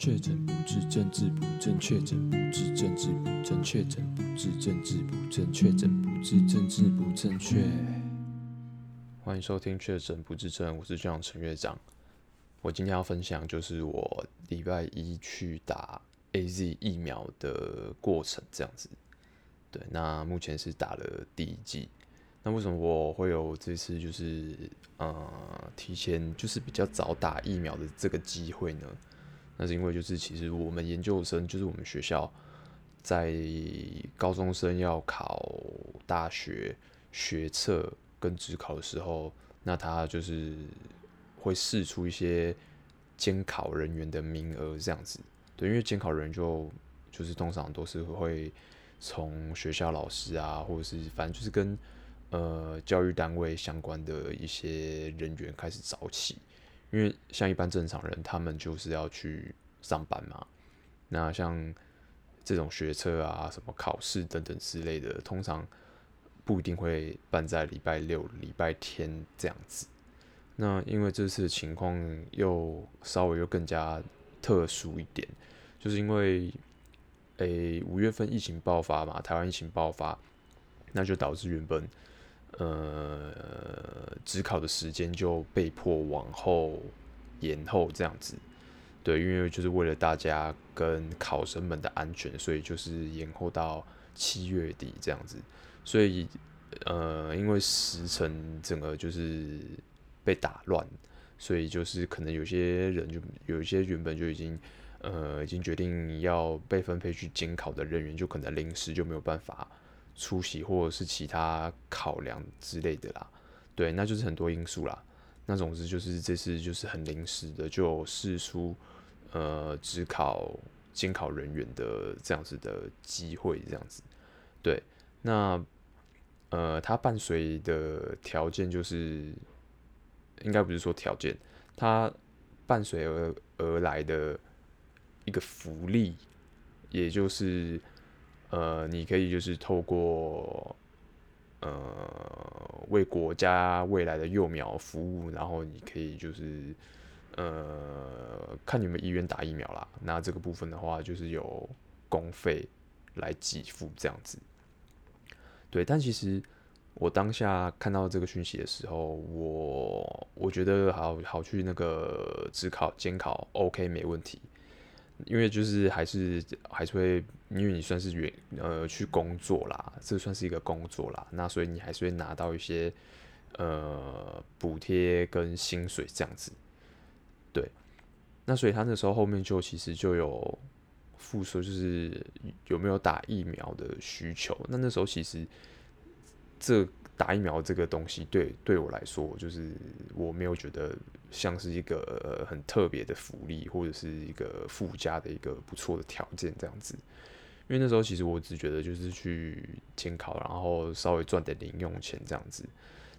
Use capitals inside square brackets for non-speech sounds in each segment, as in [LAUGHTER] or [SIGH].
确诊不治，政治不正确；确诊不治，政治不正确；确诊不治，政治不正确；确诊不治，政治不正确。欢迎收听《确诊不治症》，我是这样陈院长。我今天要分享就是我礼拜一去打 AZ 疫苗的过程，这样子。对，那目前是打了第一剂。那为什么我会有这次就是呃提前就是比较早打疫苗的这个机会呢？那是因为就是其实我们研究生就是我们学校在高中生要考大学学测跟职考的时候，那他就是会试出一些监考人员的名额这样子。对，因为监考人就就是通常都是会从学校老师啊，或者是反正就是跟呃教育单位相关的一些人员开始找起。因为像一般正常人，他们就是要去上班嘛。那像这种学车啊、什么考试等等之类的，通常不一定会办在礼拜六、礼拜天这样子。那因为这次情况又稍微又更加特殊一点，就是因为诶五月份疫情爆发嘛，台湾疫情爆发，那就导致原本。呃，指考的时间就被迫往后延后这样子，对，因为就是为了大家跟考生们的安全，所以就是延后到七月底这样子。所以，呃，因为时辰整个就是被打乱，所以就是可能有些人就有一些原本就已经呃已经决定要被分配去监考的人员，就可能临时就没有办法。出席或者是其他考量之类的啦，对，那就是很多因素啦。那总之就是这次就是很临时的就试出呃只考监考人员的这样子的机会，这样子。对，那呃，它伴随的条件就是，应该不是说条件，它伴随而而来的一个福利，也就是。呃，你可以就是透过呃为国家未来的幼苗服务，然后你可以就是呃看你们医院打疫苗啦。那这个部分的话，就是有公费来给付这样子。对，但其实我当下看到这个讯息的时候，我我觉得好好去那个指考监考，OK 没问题。因为就是还是还是会，因为你算是远呃去工作啦，这算是一个工作啦，那所以你还是会拿到一些呃补贴跟薪水这样子，对，那所以他那时候后面就其实就有附说就是有没有打疫苗的需求，那那时候其实这。打疫苗这个东西对，对对我来说，就是我没有觉得像是一个、呃、很特别的福利，或者是一个附加的一个不错的条件这样子。因为那时候其实我只觉得就是去监考，然后稍微赚点零用钱这样子。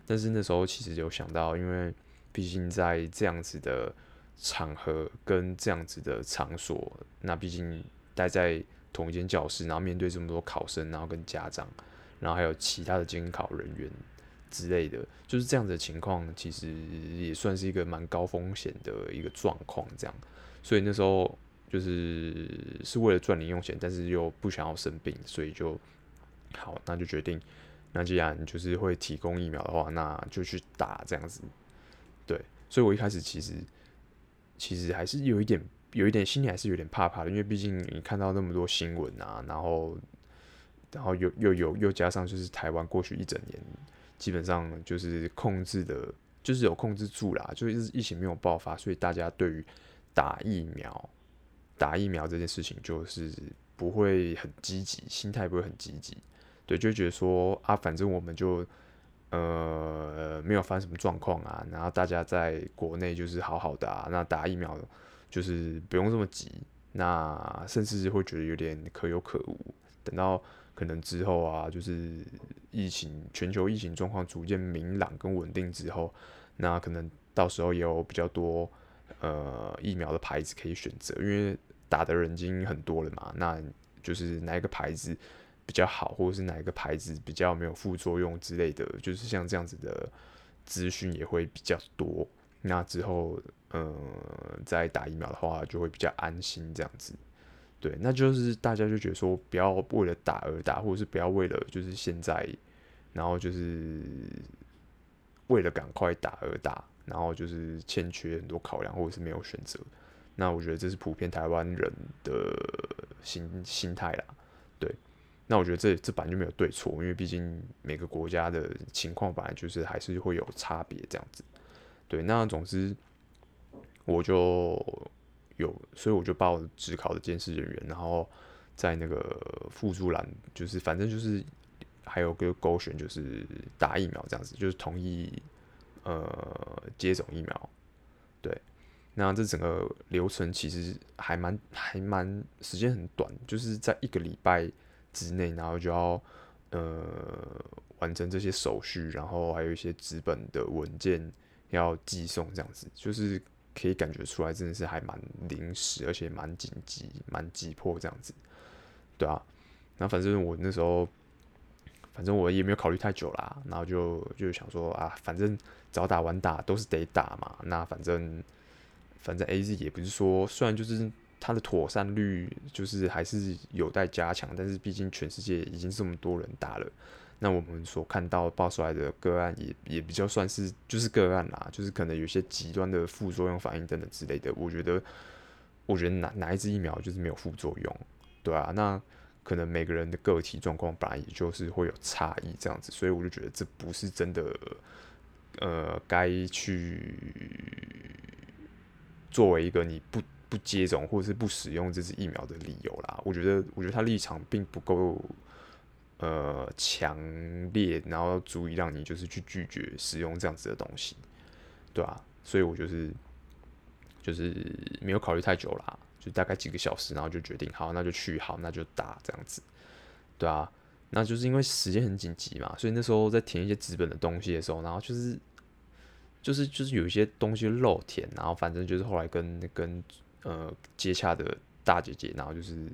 但是那时候其实有想到，因为毕竟在这样子的场合跟这样子的场所，那毕竟待在同一间教室，然后面对这么多考生，然后跟家长。然后还有其他的监考人员之类的，就是这样子的情况，其实也算是一个蛮高风险的一个状况。这样，所以那时候就是是为了赚零用钱，但是又不想要生病，所以就好，那就决定，那既然就是会提供疫苗的话，那就去打这样子。对，所以我一开始其实其实还是有一点有一点心里还是有点怕怕的，因为毕竟你看到那么多新闻啊，然后。然后又又有又加上就是台湾过去一整年基本上就是控制的，就是有控制住啦，就是疫情没有爆发，所以大家对于打疫苗、打疫苗这件事情就是不会很积极，心态不会很积极，对，就觉得说啊，反正我们就呃没有发生什么状况啊，然后大家在国内就是好好的啊，那打疫苗就是不用这么急，那甚至会觉得有点可有可无，等到。可能之后啊，就是疫情全球疫情状况逐渐明朗跟稳定之后，那可能到时候也有比较多呃疫苗的牌子可以选择，因为打的人已经很多了嘛，那就是哪一个牌子比较好，或者是哪一个牌子比较没有副作用之类的，就是像这样子的资讯也会比较多。那之后呃，再打疫苗的话就会比较安心这样子。对，那就是大家就觉得说，不要为了打而打，或者是不要为了就是现在，然后就是为了赶快打而打，然后就是欠缺很多考量，或者是没有选择。那我觉得这是普遍台湾人的心心态啦。对，那我觉得这这本来就没有对错，因为毕竟每个国家的情况本来就是还是会有差别这样子。对，那总之我就。有，所以我就报了指考的监视人员，然后在那个辅助栏，就是反正就是还有个勾选，就是打疫苗这样子，就是同意呃接种疫苗。那这整个流程其实还蛮还蛮时间很短，就是在一个礼拜之内，然后就要呃完成这些手续，然后还有一些纸本的文件要寄送这样子，就是。可以感觉出来，真的是还蛮临时，而且蛮紧急、蛮急迫这样子，对啊。那反正我那时候，反正我也没有考虑太久啦，然后就就想说啊，反正早打晚打都是得打嘛。那反正反正 AZ 也不是说，虽然就是它的妥善率就是还是有待加强，但是毕竟全世界已经这么多人打了。那我们所看到爆出来的个案也也比较算是就是个案啦，就是可能有些极端的副作用反应等等之类的。我觉得，我觉得哪哪一支疫苗就是没有副作用，对啊，那可能每个人的个体状况本来也就是会有差异这样子，所以我就觉得这不是真的，呃，该去作为一个你不不接种或者是不使用这支疫苗的理由啦。我觉得，我觉得他立场并不够。呃，强烈，然后足以让你就是去拒绝使用这样子的东西，对啊，所以我就是就是没有考虑太久啦，就大概几个小时，然后就决定好，那就去，好，那就打这样子，对啊，那就是因为时间很紧急嘛，所以那时候在填一些纸本的东西的时候，然后就是就是就是有一些东西漏填，然后反正就是后来跟跟呃接洽的大姐姐，然后就是。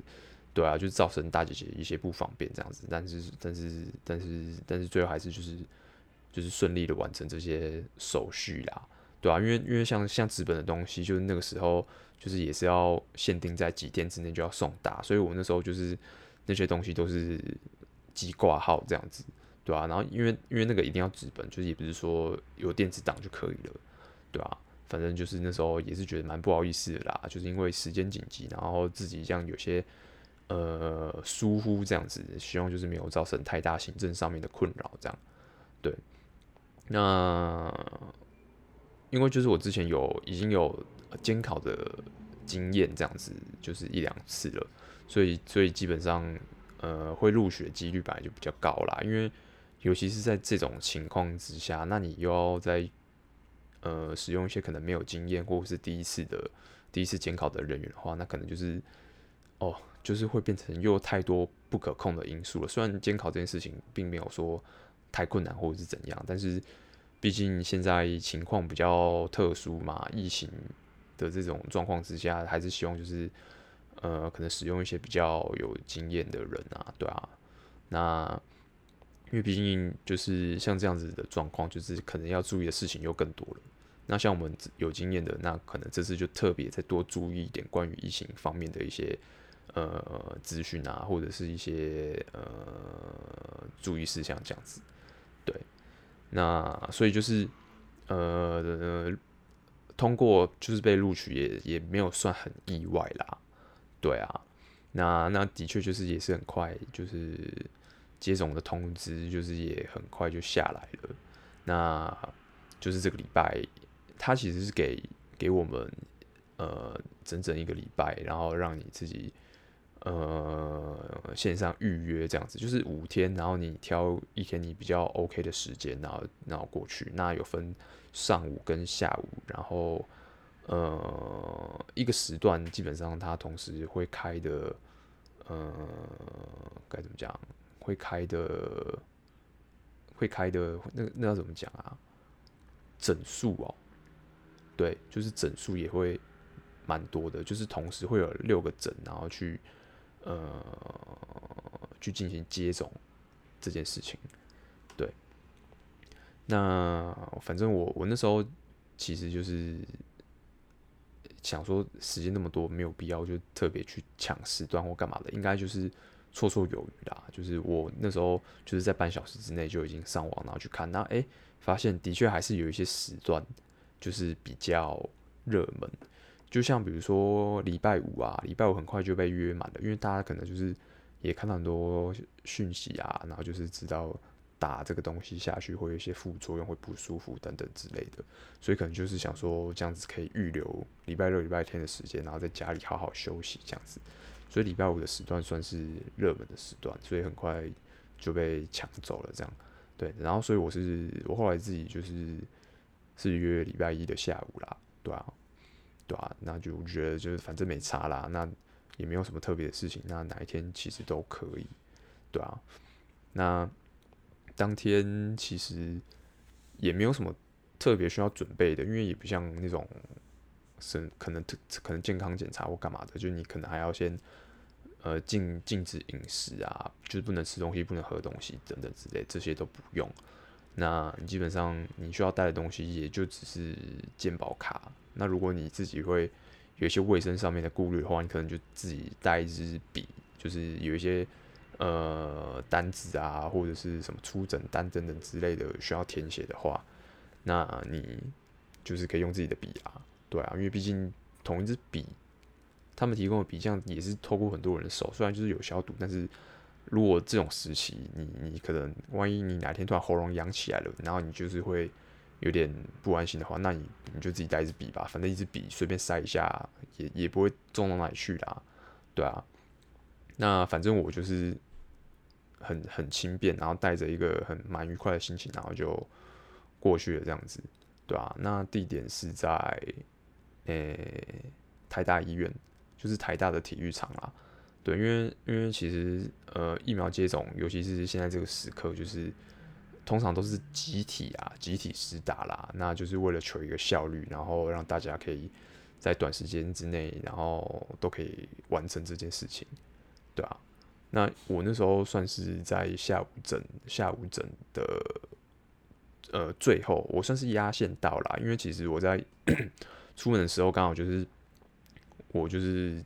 对啊，就造成大姐姐一些不方便这样子，但是但是但是但是最后还是就是就是顺利的完成这些手续啦，对啊，因为因为像像纸本的东西，就是那个时候就是也是要限定在几天之内就要送达，所以我那时候就是那些东西都是机挂号这样子，对啊，然后因为因为那个一定要纸本，就是也不是说有电子档就可以了，对啊，反正就是那时候也是觉得蛮不好意思的啦，就是因为时间紧急，然后自己这样有些。呃，疏忽这样子，希望就是没有造成太大行政上面的困扰，这样，对。那因为就是我之前有已经有监考的经验，这样子就是一两次了，所以所以基本上呃会录取的几率本来就比较高啦。因为尤其是在这种情况之下，那你又要在呃使用一些可能没有经验或者是第一次的第一次监考的人员的话，那可能就是哦。就是会变成又太多不可控的因素了。虽然监考这件事情并没有说太困难或者是怎样，但是毕竟现在情况比较特殊嘛，疫情的这种状况之下，还是希望就是呃，可能使用一些比较有经验的人啊，对啊。那因为毕竟就是像这样子的状况，就是可能要注意的事情又更多了。那像我们有经验的，那可能这次就特别再多注意一点关于疫情方面的一些。呃，资讯啊，或者是一些呃注意事项这样子，对。那所以就是呃，通过就是被录取也也没有算很意外啦，对啊。那那的确就是也是很快，就是接种的通知就是也很快就下来了。那就是这个礼拜，他其实是给给我们呃整整一个礼拜，然后让你自己。呃，线上预约这样子，就是五天，然后你挑一天你比较 OK 的时间，然后然后过去。那有分上午跟下午，然后呃一个时段基本上它同时会开的，呃该怎么讲？会开的会开的那那要怎么讲啊？整数哦，对，就是整数也会蛮多的，就是同时会有六个整，然后去。呃，去进行接种这件事情，对。那反正我我那时候其实就是想说时间那么多，没有必要就特别去抢时段或干嘛的，应该就是绰绰有余啦。就是我那时候就是在半小时之内就已经上网然后去看，那诶，发现的确还是有一些时段就是比较热门，就像比如说礼拜五啊，礼拜五很快就被约满了，因为大家可能就是也看到很多讯息啊，然后就是知道。打这个东西下去会有一些副作用，会不舒服等等之类的，所以可能就是想说这样子可以预留礼拜六、礼拜天的时间，然后在家里好好休息这样子。所以礼拜五的时段算是热门的时段，所以很快就被抢走了这样。对，然后所以我是我后来自己就是是约礼拜一的下午啦，对啊，对啊，那就觉得就是反正没差啦，那也没有什么特别的事情，那哪一天其实都可以，对啊，那。当天其实也没有什么特别需要准备的，因为也不像那种是可能特可能健康检查或干嘛的，就你可能还要先呃禁禁止饮食啊，就是不能吃东西、不能喝东西等等之类，这些都不用。那你基本上你需要带的东西也就只是健保卡。那如果你自己会有一些卫生上面的顾虑的话，你可能就自己带一支笔，就是有一些。呃，单子啊，或者是什么出诊单等等之类的需要填写的话，那你就是可以用自己的笔啊，对啊，因为毕竟同一支笔，他们提供的笔这样也是透过很多人的手，虽然就是有消毒，但是如果这种时期，你你可能万一你哪天突然喉咙痒起来了，然后你就是会有点不安心的话，那你你就自己带一支笔吧，反正一支笔随便塞一下，也也不会重到哪里去啦，对啊，那反正我就是。很很轻便，然后带着一个很蛮愉快的心情，然后就过去了这样子，对啊，那地点是在诶、台大医院，就是台大的体育场啦。对，因为因为其实呃疫苗接种，尤其是现在这个时刻，就是通常都是集体啊，集体施打啦，那就是为了求一个效率，然后让大家可以在短时间之内，然后都可以完成这件事情，对啊。那我那时候算是在下午诊，下午诊的呃最后，我算是压线到了，因为其实我在出门的时候刚好就是我就是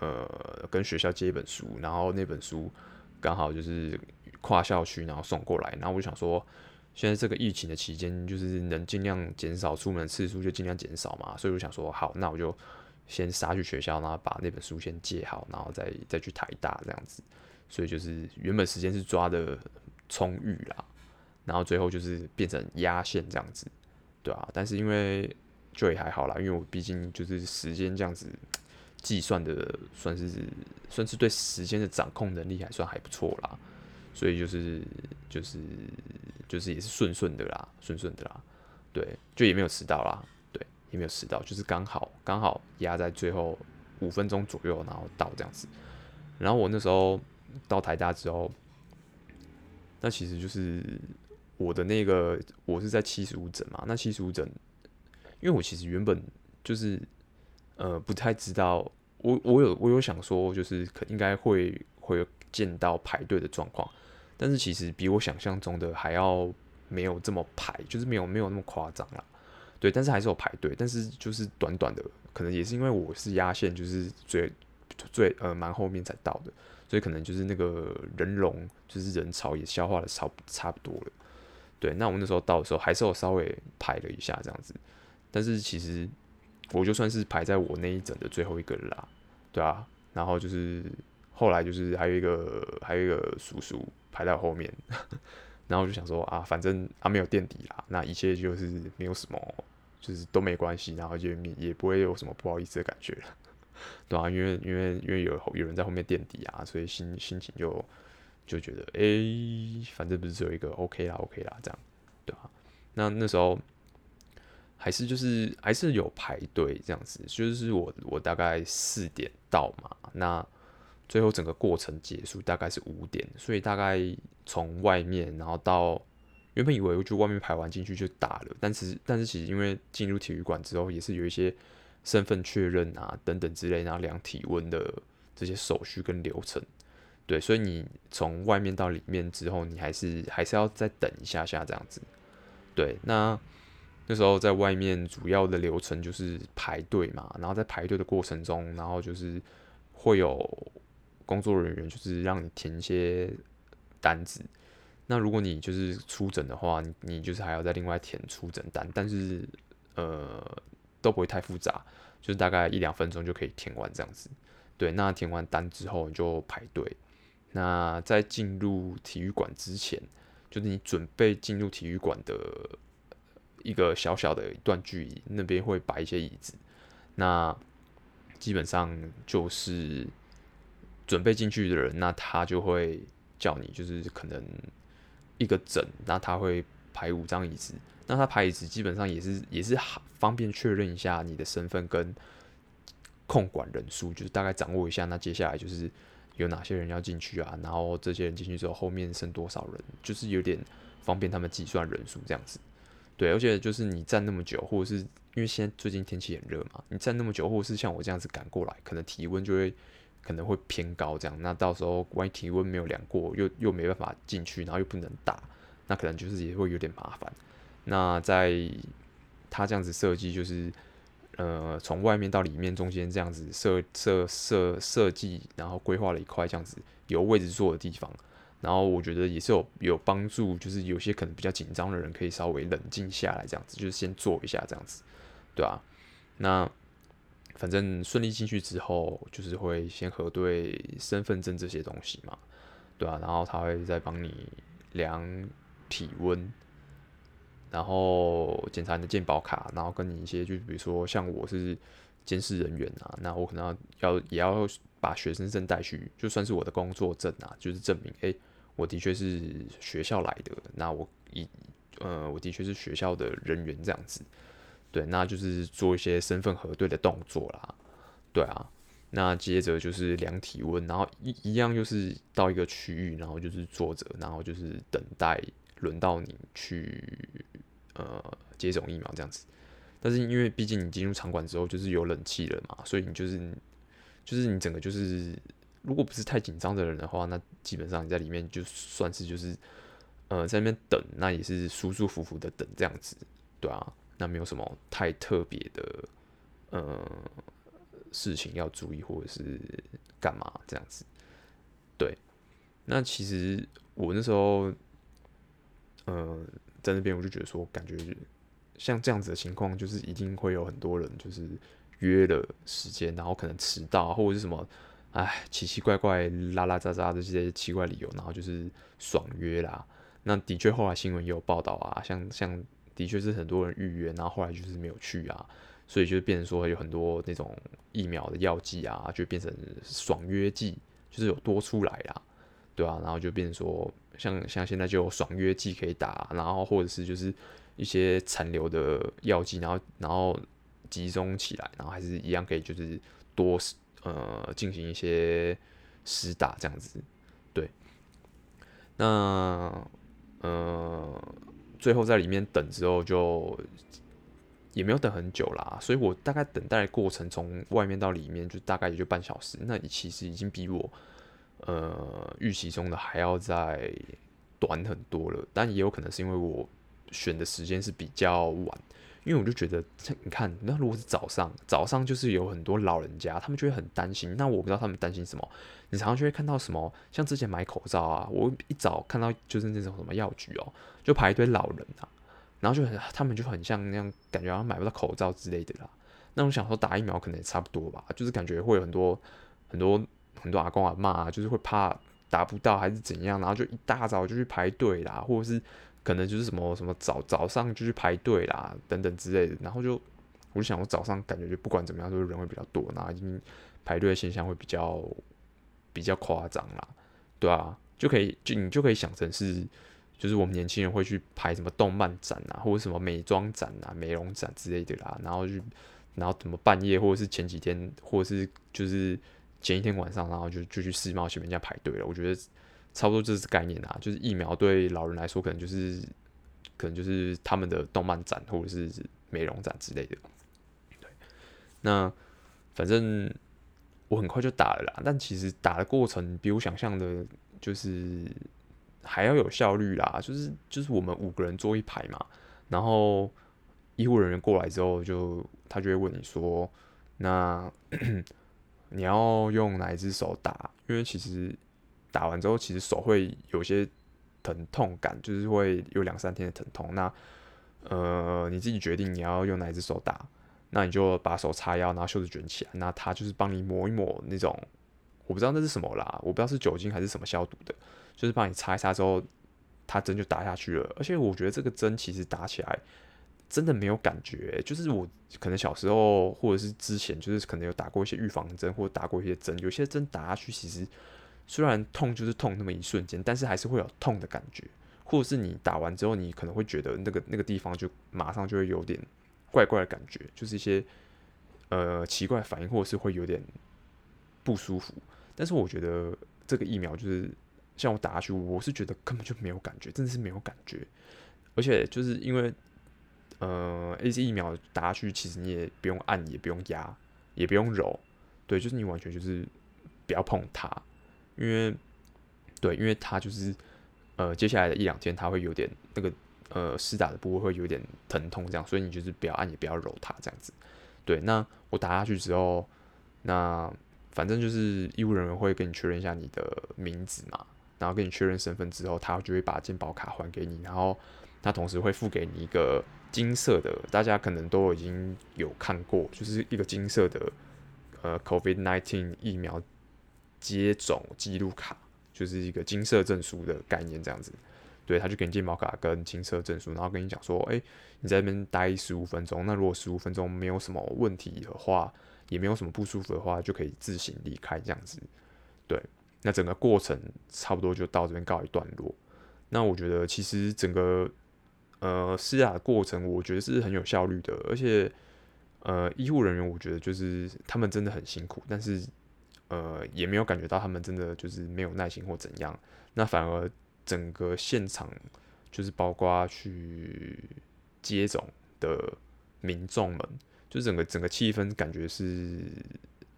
呃跟学校借一本书，然后那本书刚好就是跨校区，然后送过来，然后我就想说，现在这个疫情的期间，就是能尽量减少出门次数就尽量减少嘛，所以我想说，好，那我就。先杀去学校，然后把那本书先借好，然后再再去台大这样子。所以就是原本时间是抓的充裕啦，然后最后就是变成压线这样子，对啊，但是因为就也还好啦，因为我毕竟就是时间这样子计算的，算是算是对时间的掌控能力还算还不错啦，所以就是就是就是也是顺顺的啦，顺顺的啦，对，就也没有迟到啦。对也没有迟到，就是刚好刚好压在最后五分钟左右，然后到这样子。然后我那时候到台大之后，那其实就是我的那个我是在七十五诊嘛。那七十五诊，因为我其实原本就是呃不太知道，我我有我有想说，就是可应该会会见到排队的状况，但是其实比我想象中的还要没有这么排，就是没有没有那么夸张啦。对，但是还是有排队，但是就是短短的，可能也是因为我是压线，就是最最呃蛮后面才到的，所以可能就是那个人龙就是人潮也消化的差差不多了。对，那我们那时候到的时候还是有稍微排了一下这样子，但是其实我就算是排在我那一整的最后一个啦，对啊，然后就是后来就是还有一个还有一个叔叔排在我后面。[LAUGHS] 然后我就想说啊，反正、啊、没有垫底啦，那一切就是没有什么，就是都没关系，然后就也不会有什么不好意思的感觉了，对啊，因为因为因为有有人在后面垫底啊，所以心心情就就觉得哎、反正不是只有一个 OK 啦 OK 啦这样，对啊，那那时候还是就是还是有排队这样子，就是我我大概四点到嘛，那。最后整个过程结束大概是五点，所以大概从外面然后到原本以为就外面排完进去就打了，但是但是其实因为进入体育馆之后也是有一些身份确认啊等等之类，然后量体温的这些手续跟流程，对，所以你从外面到里面之后，你还是还是要再等一下下这样子，对，那那时候在外面主要的流程就是排队嘛，然后在排队的过程中，然后就是会有工作人员就是让你填一些单子。那如果你就是出诊的话，你你就是还要再另外填出诊单，但是呃都不会太复杂，就是大概一两分钟就可以填完这样子。对，那填完单之后你就排队。那在进入体育馆之前，就是你准备进入体育馆的一个小小的一段距离，那边会摆一些椅子。那基本上就是准备进去的人，那他就会叫你，就是可能。一个整，那他会排五张椅子，那他排椅子基本上也是也是方便确认一下你的身份跟控管人数，就是大概掌握一下。那接下来就是有哪些人要进去啊？然后这些人进去之后，后面剩多少人？就是有点方便他们计算人数这样子。对，而且就是你站那么久，或者是因为现在最近天气很热嘛，你站那么久，或者是像我这样子赶过来，可能体温就会。可能会偏高，这样，那到时候万一体温没有量过，又又没办法进去，然后又不能打，那可能就是也会有点麻烦。那在他这样子设计，就是呃，从外面到里面中间这样子设设设设计，然后规划了一块这样子有位置坐的地方，然后我觉得也是有有帮助，就是有些可能比较紧张的人可以稍微冷静下来，这样子就是先做一下这样子，对啊，那。反正顺利进去之后，就是会先核对身份证这些东西嘛，对啊，然后他会再帮你量体温，然后检查你的健保卡，然后跟你一些，就比如说像我是监视人员啊，那我可能要要也要把学生证带去，就算是我的工作证啊，就是证明，诶，我的确是学校来的，那我一呃，我的确是学校的人员这样子。对，那就是做一些身份核对的动作啦。对啊，那接着就是量体温，然后一一样就是到一个区域，然后就是坐着，然后就是等待轮到你去呃接种疫苗这样子。但是因为毕竟你进入场馆之后就是有冷气了嘛，所以你就是就是你整个就是如果不是太紧张的人的话，那基本上你在里面就算是就是呃在那边等，那也是舒舒服服的等这样子，对啊。那没有什么太特别的，呃，事情要注意或者是干嘛这样子，对。那其实我那时候，呃，在那边我就觉得说，感觉像这样子的情况，就是一定会有很多人就是约了时间，然后可能迟到或者是什么，唉，奇奇怪怪、拉拉杂杂的这些奇怪理由，然后就是爽约啦。那的确后来新闻也有报道啊，像像。的确是很多人预约，然后后来就是没有去啊，所以就变成说有很多那种疫苗的药剂啊，就变成爽约剂，就是有多出来啦，对啊，然后就变成说像像现在就有爽约剂可以打，然后或者是就是一些残留的药剂，然后然后集中起来，然后还是一样可以就是多呃进行一些施打这样子，对，那呃。最后在里面等之后，就也没有等很久啦，所以我大概等待的过程从外面到里面就大概也就半小时，那其实已经比我呃预期中的还要再短很多了，但也有可能是因为我选的时间是比较晚。因为我就觉得，你看，那如果是早上，早上就是有很多老人家，他们就会很担心。那我不知道他们担心什么。你常常就会看到什么，像之前买口罩啊，我一早看到就是那种什么药局哦，就排一堆老人啊，然后就很，他们就很像那样，感觉好像买不到口罩之类的啦。那我想说打疫苗可能也差不多吧，就是感觉会有很多很多很多阿公阿嬷啊，就是会怕打不到还是怎样，然后就一大早就去排队啦，或者是。可能就是什么什么早早上就去排队啦，等等之类的，然后就我就想，我早上感觉就不管怎么样，都是人会比较多，然后因为排队的现象会比较比较夸张啦，对啊，就可以就你就可以想成是，就是我们年轻人会去排什么动漫展啊，或者什么美妆展啊、美容展之类的啦，然后就然后怎么半夜或者是前几天，或者是就是前一天晚上，然后就就去世贸前面这样排队了，我觉得。差不多就是概念啊，就是疫苗对老人来说，可能就是可能就是他们的动漫展或者是美容展之类的。对，那反正我很快就打了啦，但其实打的过程比我想象的，就是还要有效率啦。就是就是我们五个人坐一排嘛，然后医护人员过来之后就，就他就会问你说，那 [CLEARS THROAT] 你要用哪一只手打？因为其实打完之后，其实手会有些疼痛感，就是会有两三天的疼痛。那呃，你自己决定你要用哪一只手打，那你就把手叉腰，然后袖子卷起来，那他就是帮你抹一抹那种，我不知道那是什么啦，我不知道是酒精还是什么消毒的，就是帮你擦一擦之后，他针就打下去了。而且我觉得这个针其实打起来真的没有感觉，就是我可能小时候或者是之前就是可能有打过一些预防针或者打过一些针，有些针打下去其实虽然痛就是痛那么一瞬间，但是还是会有痛的感觉。或者是你打完之后，你可能会觉得那个那个地方就马上就会有点怪怪的感觉，就是一些呃奇怪反应，或者是会有点不舒服。但是我觉得这个疫苗就是像我打下去，我是觉得根本就没有感觉，真的是没有感觉。而且就是因为呃 A C 疫苗打下去，其实你也不用按，也不用压，也不用揉，对，就是你完全就是不要碰它，因为对，因为他就是。呃，接下来的一两天，他会有点那个呃，施打的部位会有点疼痛，这样，所以你就是不要按，也不要揉它，这样子。对，那我打下去之后，那反正就是医务人员会跟你确认一下你的名字嘛，然后跟你确认身份之后，他就会把健保卡还给你，然后他同时会付给你一个金色的，大家可能都已经有看过，就是一个金色的呃，COVID-19 疫苗接种记录卡。就是一个金色证书的概念，这样子，对，他就给你健保卡跟金色证书，然后跟你讲说，哎、你在那边待十五分钟，那如果十五分钟没有什么问题的话，也没有什么不舒服的话，就可以自行离开，这样子，对，那整个过程差不多就到这边告一段落。那我觉得其实整个呃施打的过程，我觉得是很有效率的，而且呃医护人员，我觉得就是他们真的很辛苦，但是。呃，也没有感觉到他们真的就是没有耐心或怎样，那反而整个现场就是包括去接种的民众们，就整个整个气氛感觉是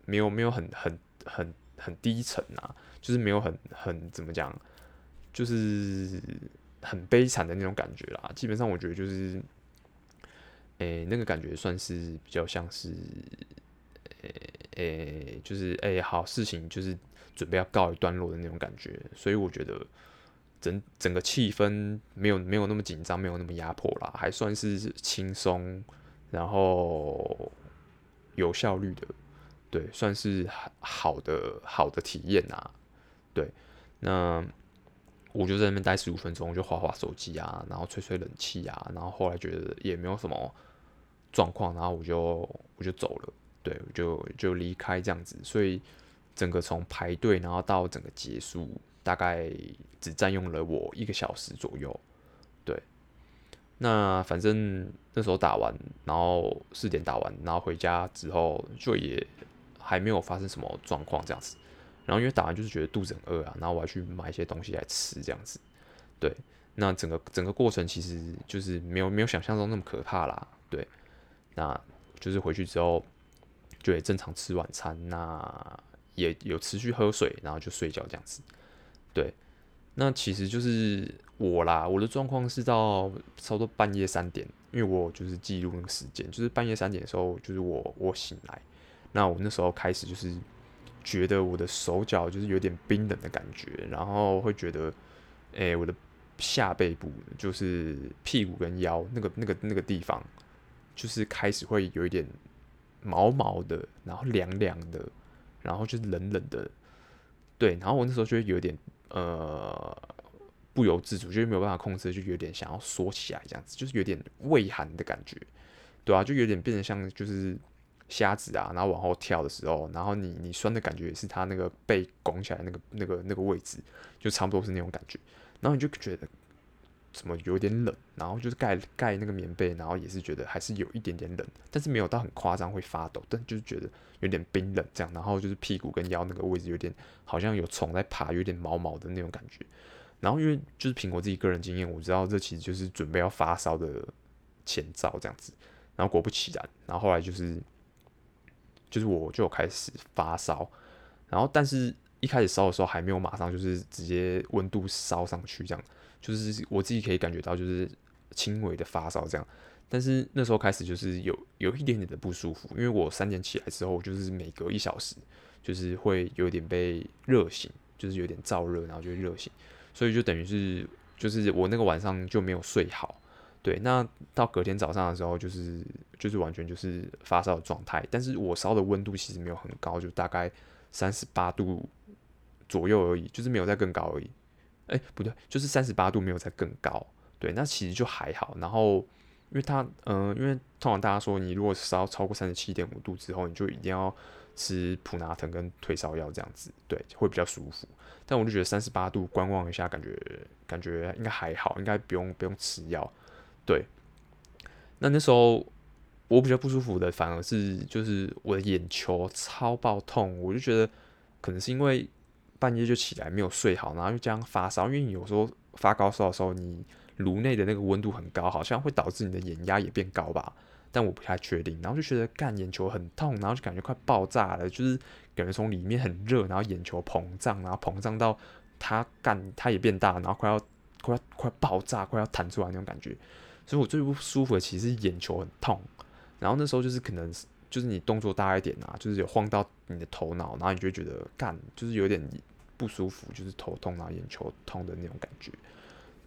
没有没有很很很很低沉啊，就是没有很很怎么讲，就是很悲惨的那种感觉啦。基本上我觉得就是，诶、那个感觉算是比较像是。诶诶、就是诶、好，事情就是准备要告一段落的那种感觉，所以我觉得整整个气氛没有没有那么紧张，没有那么压迫啦，还算是轻松，然后有效率的，对，算是好的好的体验呐，对，那我就在那边待十五分钟，就划划手机啊，然后吹吹冷气啊，然后后来觉得也没有什么状况，然后我就我就走了。对，就就离开这样子，所以整个从排队然后到整个结束，大概只占用了我一个小时左右。对，那反正那时候打完，然后四点打完，然后回家之后就也还没有发生什么状况这样子。然后因为打完就是觉得肚子很饿啊，然后我还去买一些东西来吃这样子。对，那整个整个过程其实就是没有没有想象中那么可怕啦。对，那就是回去之后。就也正常吃晚餐，那也有持续喝水，然后就睡觉这样子。对，那其实就是我啦，我的状况是到差不多半夜三点，因为我就是记录那个时间，就是半夜三点的时候，就是我我醒来，那我那时候开始就是觉得我的手脚就是有点冰冷的感觉，然后会觉得，哎、我的下背部就是屁股跟腰那个那个那个地方，就是开始会有一点。毛毛的，然后凉凉的，然后就是冷冷的，对。然后我那时候就有点呃不由自主，就是没有办法控制，就有点想要缩起来这样子，就是有点畏寒的感觉，对啊，就有点变得像就是虾子啊，然后往后跳的时候，然后你你酸的感觉也是它那个背拱起来那个那个那个位置，就差不多是那种感觉，然后你就觉得。怎么有点冷，然后就是盖盖那个棉被，然后也是觉得还是有一点点冷，但是没有到很夸张会发抖，但就是觉得有点冰冷这样，然后就是屁股跟腰那个位置有点好像有虫在爬，有点毛毛的那种感觉。然后因为就是凭我自己个人经验，我知道这其实就是准备要发烧的前兆这样子。然后果不其然，然后后来就是就是我就开始发烧，然后但是一开始烧的时候还没有马上就是直接温度烧上去这样。就是我自己可以感觉到，就是轻微的发烧这样，但是那时候开始就是有有一点点的不舒服，因为我三点起来之后，就是每隔一小时就是会有点被热醒，就是有点燥热，然后就热醒，所以就等于是就是我那个晚上就没有睡好。对，那到隔天早上的时候，就是就是完全就是发烧的状态，但是我烧的温度其实没有很高，就大概三十八度左右而已，就是没有再更高而已。哎、不对，就是三十八度没有再更高。对，那其实就还好。然后，因为它，嗯、因为通常大家说，你如果烧超过三十七点五度之后，你就一定要吃普拿疼跟退烧药这样子，对，会比较舒服。但我就觉得三十八度观望一下，感觉感觉应该还好，应该不用不用吃药。对，那那时候我比较不舒服的，反而是就是我的眼球超爆痛，我就觉得可能是因为半夜就起来没有睡好，然后又这样发烧，因为你有时候发高烧的时候，你颅内的那个温度很高，好像会导致你的眼压也变高吧，但我不太确定，然后就觉得干眼球很痛，然后就感觉快爆炸了，就是感觉从里面很热，然后眼球膨胀，然后膨胀到它干它也变大，然后快要快要快爆炸，快要弹出来那种感觉。所以我最不舒服的其实是眼球很痛，然后那时候就是可能就是你动作大一点啊，就是有晃到你的头脑，然后你就觉得干，就是有点不舒服，就是头痛然后眼球痛的那种感觉，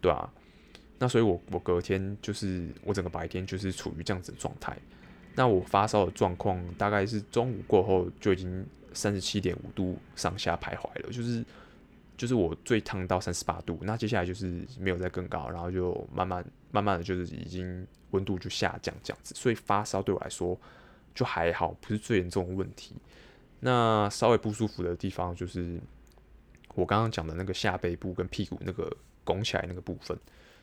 对啊。那所以我我隔天就是我整个白天就是处于这样子的状态。那我发烧的状况大概是中午过后就已经三十七点五度上下徘徊了，就是。就是我最烫到三十八度，那接下来就是没有再更高，然后就慢慢慢慢的就是已经温度就下降这样子，所以发烧对我来说就还好，不是最严重的问题。那稍微不舒服的地方就是我刚刚讲的那个下背部跟屁股那个拱起来那个部分，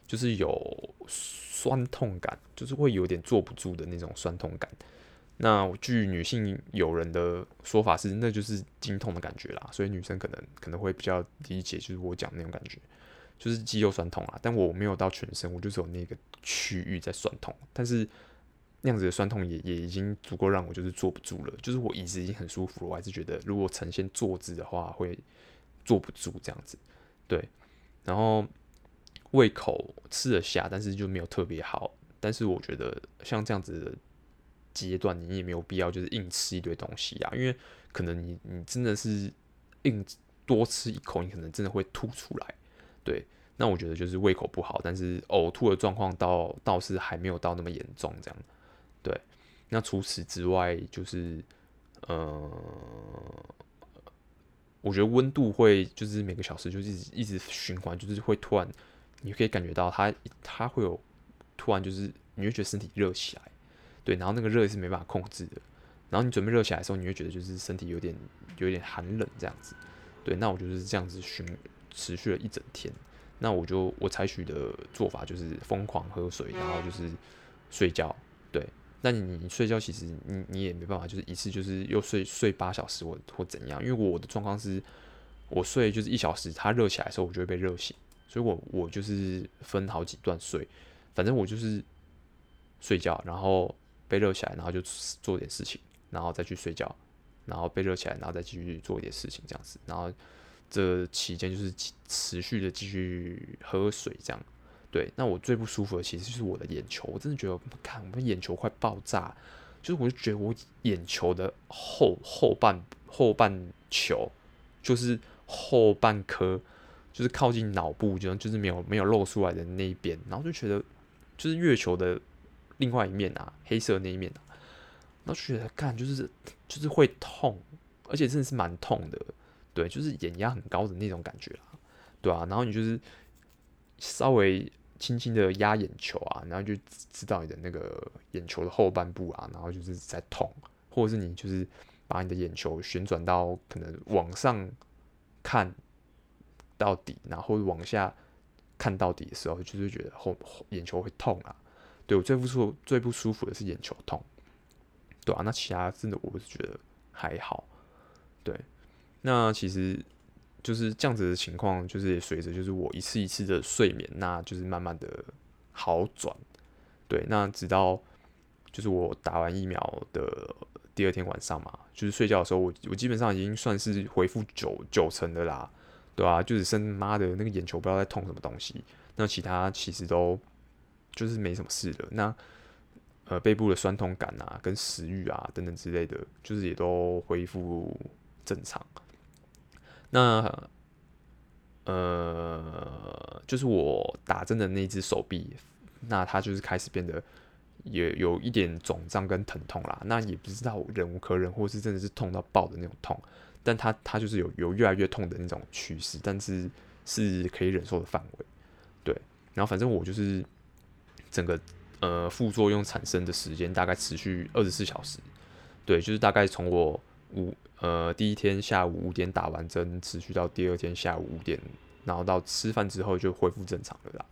就是有酸痛感，就是会有点坐不住的那种酸痛感。那据女性友人的说法是，那就是经痛的感觉啦，所以女生可能可能会比较理解，就是我讲那种感觉，就是肌肉酸痛啊。但我没有到全身，我就是有那个区域在酸痛，但是那样子的酸痛也也已经足够让我就是坐不住了，就是我椅子已经很舒服了，我还是觉得如果呈现坐姿的话会坐不住这样子。对，然后胃口吃得下，但是就没有特别好。但是我觉得像这样子的。阶段你也没有必要就是硬吃一堆东西啊，因为可能你你真的是硬多吃一口，你可能真的会吐出来。对，那我觉得就是胃口不好，但是呕吐的状况倒倒是还没有到那么严重这样。对，那除此之外就是呃，我觉得温度会就是每个小时就是一直一直循环，就是会突然你可以感觉到它它会有突然就是你会觉得身体热起来。对，然后那个热是没办法控制的，然后你准备热起来的时候，你会觉得就是身体有点有点寒冷这样子。对，那我就是这样子循持续了一整天。那我就我采取的做法就是疯狂喝水，然后就是睡觉。对，那你你睡觉其实你你也没办法，就是一次就是又睡睡八小时或或怎样，因为我的状况是，我睡就是一小时，它热起来的时候我就会被热醒，所以我我就是分好几段睡，反正我就是睡觉，然后。被热起来，然后就做点事情，然后再去睡觉，然后被热起来，然后再继续做一点事情，这样子。然后这期间就是持续的继续喝水，这样。对，那我最不舒服的其实就是我的眼球，我真的觉得，看我眼球快爆炸，就是我就觉得我眼球的后后半后半球，就是后半颗，就是靠近脑部，就就是没有没有露出来的那一边，然后就觉得就是月球的。另外一面啊，黑色那一面啊，然后觉得看就是就是会痛，而且真的是蛮痛的，对，就是眼压很高的那种感觉啦，对啊，然后你就是稍微轻轻的压眼球啊，然后就知道你的那个眼球的后半部啊，然后就是在痛，或者是你就是把你的眼球旋转到可能往上看到底，然后往下看到底的时候，就是觉得后眼球会痛啊。对，我最不舒最不舒服的是眼球痛，对啊，那其他真的我是觉得还好，对，那其实就是这样子的情况，就是随着就是我一次一次的睡眠，那就是慢慢的好转，对，那直到就是我打完疫苗的第二天晚上嘛，就是睡觉的时候，我我基本上已经算是恢复九九成的啦，对啊，就只剩妈的那个眼球不知道在痛什么东西，那其他其实都。就是没什么事的。那呃背部的酸痛感啊，跟食欲啊等等之类的，就是也都恢复正常。那呃，就是我打针的那只手臂，那它就是开始变得也有一点肿胀跟疼痛啦。那也不知道忍无可忍，或是真的是痛到爆的那种痛，但它它就是有有越来越痛的那种趋势，但是是可以忍受的范围。对，然后反正我就是整个呃副作用产生的时间大概持续二十四小时。对，就是大概从我五。呃，第一天下午五点打完针，持续到第二天下午五点，然后到吃饭之后就恢复正常了啦。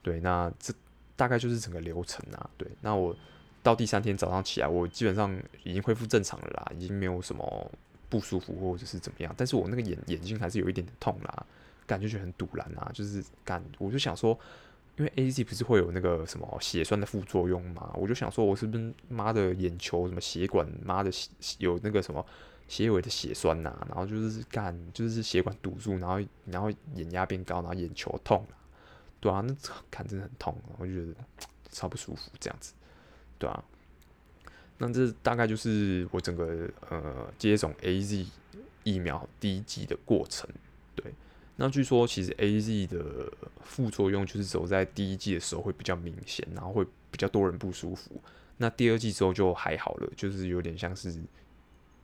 对，那这大概就是整个流程啊。对，那我到第三天早上起来，我基本上已经恢复正常了啦，已经没有什么不舒服或者是怎么样。但是我那个眼眼睛还是有一点点痛啦，感觉就很堵然啊，就是感我就想说，因为 AZ 不是会有那个什么血栓的副作用嘛，我就想说我是不是妈的眼球什么血管妈的有那个什么。血尾的血栓呐、啊，然后就是干，就是血管堵住，然后然后眼压变高，然后眼球痛，对啊，那看真的很痛，我就觉得超不舒服这样子，对啊，那这大概就是我整个呃接种 AZ 疫苗第一剂的过程，对，那据说其实 AZ 的副作用就是走在第一剂的时候会比较明显，然后会比较多人不舒服，那第二剂之后就还好了，就是有点像是。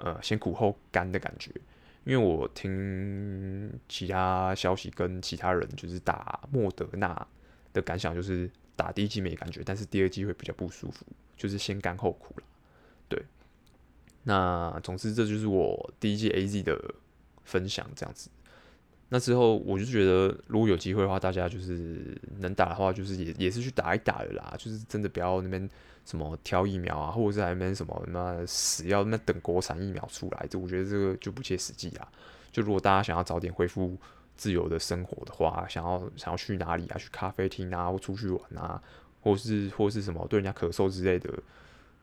呃，先苦后甘的感觉，因为我听其他消息跟其他人就是打莫德纳的感想，就是打第一剂没感觉，但是第二剂会比较不舒服，就是先甘后苦了。对，那总之这就是我第一季 AZ 的分享，这样子。那之后我就觉得，如果有机会的话，大家就是能打的话，就是也也是去打一打的啦，就是真的不要那边。什么挑疫苗啊，或者是还没什么那死要那等国产疫苗出来，这我觉得这个就不切实际啊。就如果大家想要早点恢复自由的生活的话，想要想要去哪里啊？去咖啡厅啊，或出去玩啊，或是或是什么对人家咳嗽之类的。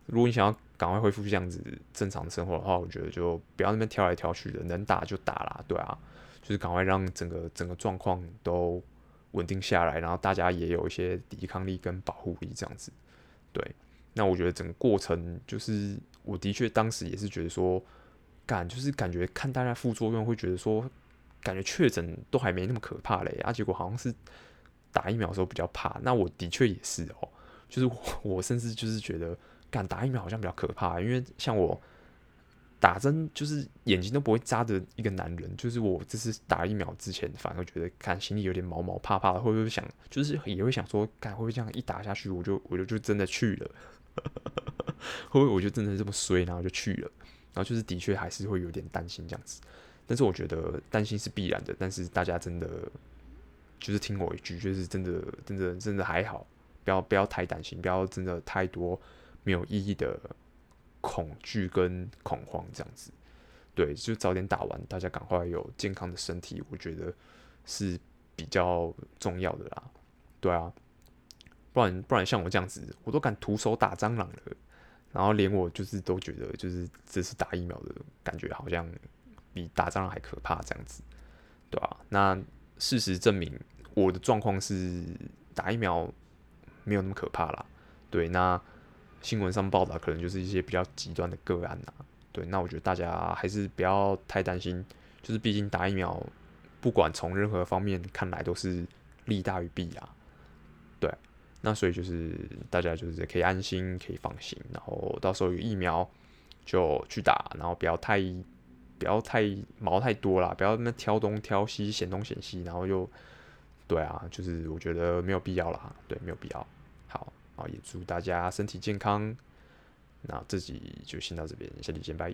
如果你想要赶快恢复这样子正常的生活的话，我觉得就不要那边挑来挑去的，能打就打啦，对啊，就是赶快让整个整个状况都稳定下来，然后大家也有一些抵抗力跟保护力这样子，对。那我觉得整个过程就是，我的确当时也是觉得说，感就是感觉看大家副作用会觉得说，感觉确诊都还没那么可怕嘞，啊，结果好像是打疫苗的时候比较怕。那我的确也是哦，就是我我甚至就是觉得，感打疫苗好像比较可怕，因为像我打针就是眼睛都不会眨的一个男人，就是我这次打疫苗之前，反而觉得看心里有点毛毛怕怕的，会不会想就是也会想说，看会不会这样一打下去，我就 [LAUGHS] 我就就真的去了。[LAUGHS] 会不会我就真的这么衰，然后就去了，然后就是的确还是会有点担心这样子，但是我觉得担心是必然的，但是大家真的就是听我一句，就是真的真的真的还好，不要不要太担心，不要真的太多没有意义的恐惧跟恐慌这样子，对，就早点打完，大家赶快有健康的身体，我觉得是比较重要的啦，对啊。不然不然，像我这样子，我都敢徒手打蟑螂了，然后连我就是都觉得，就是这次打疫苗的感觉好像比打蟑螂还可怕，这样子，对吧？那事实证明，我的状况是打疫苗没有那么可怕啦。对，那新闻上报道可能就是一些比较极端的个案呐。对，那我觉得大家还是不要太担心，就是毕竟打疫苗，不管从任何方面看来都是利大于弊啊。对。那所以就是大家就是可以安心，可以放心，然后到时候有疫苗就去打，然后不要太不要太毛太多啦，不要那挑东挑西，嫌东嫌西，然后又对啊，就是我觉得没有必要啦，对，没有必要。好，也祝大家身体健康。那自己就先到这边，下期见，拜。